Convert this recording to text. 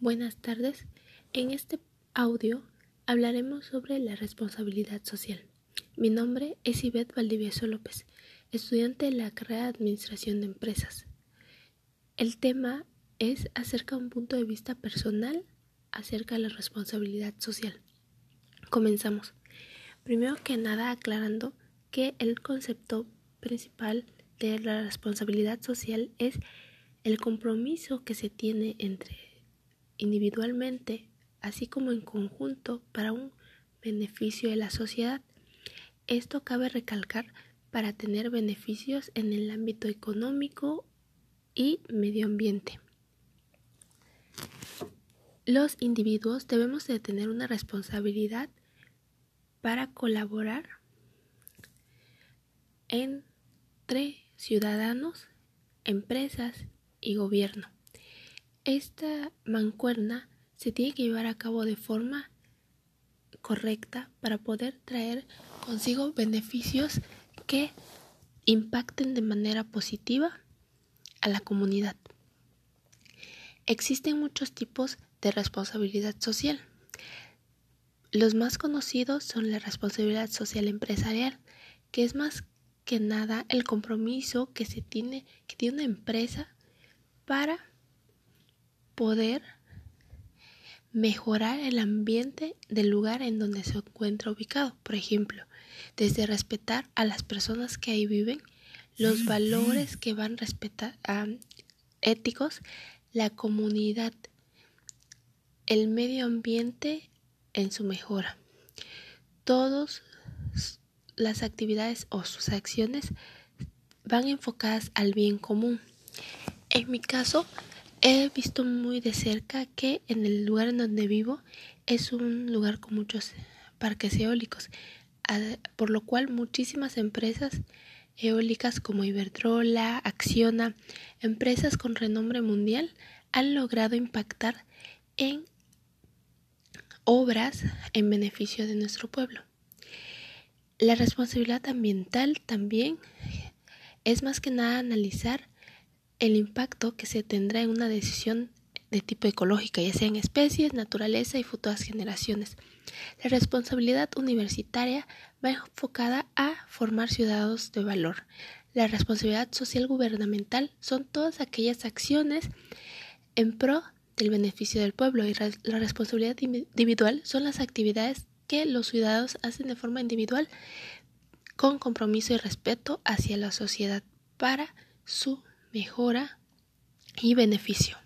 Buenas tardes. En este audio hablaremos sobre la responsabilidad social. Mi nombre es Ivette Valdivieso López, estudiante de la carrera de Administración de Empresas. El tema es acerca de un punto de vista personal acerca de la responsabilidad social. Comenzamos. Primero que nada aclarando que el concepto principal de la responsabilidad social es el compromiso que se tiene entre individualmente, así como en conjunto para un beneficio de la sociedad. Esto cabe recalcar para tener beneficios en el ámbito económico y medio ambiente. Los individuos debemos de tener una responsabilidad para colaborar entre ciudadanos, empresas y gobierno. Esta mancuerna se tiene que llevar a cabo de forma correcta para poder traer consigo beneficios que impacten de manera positiva a la comunidad. Existen muchos tipos de responsabilidad social. Los más conocidos son la responsabilidad social empresarial, que es más que nada el compromiso que se tiene que tiene una empresa para poder mejorar el ambiente del lugar en donde se encuentra ubicado. Por ejemplo, desde respetar a las personas que ahí viven, los valores que van respetar, éticos, la comunidad, el medio ambiente en su mejora. Todas las actividades o sus acciones van enfocadas al bien común. En mi caso, He visto muy de cerca que en el lugar en donde vivo es un lugar con muchos parques eólicos, por lo cual muchísimas empresas eólicas como Iberdrola, Acciona, empresas con renombre mundial, han logrado impactar en obras en beneficio de nuestro pueblo. La responsabilidad ambiental también es más que nada analizar el impacto que se tendrá en una decisión de tipo ecológica, ya sea en especies, naturaleza y futuras generaciones. La responsabilidad universitaria va enfocada a formar ciudadanos de valor. La responsabilidad social gubernamental son todas aquellas acciones en pro del beneficio del pueblo y la responsabilidad individual son las actividades que los ciudadanos hacen de forma individual con compromiso y respeto hacia la sociedad para su mejora y beneficio.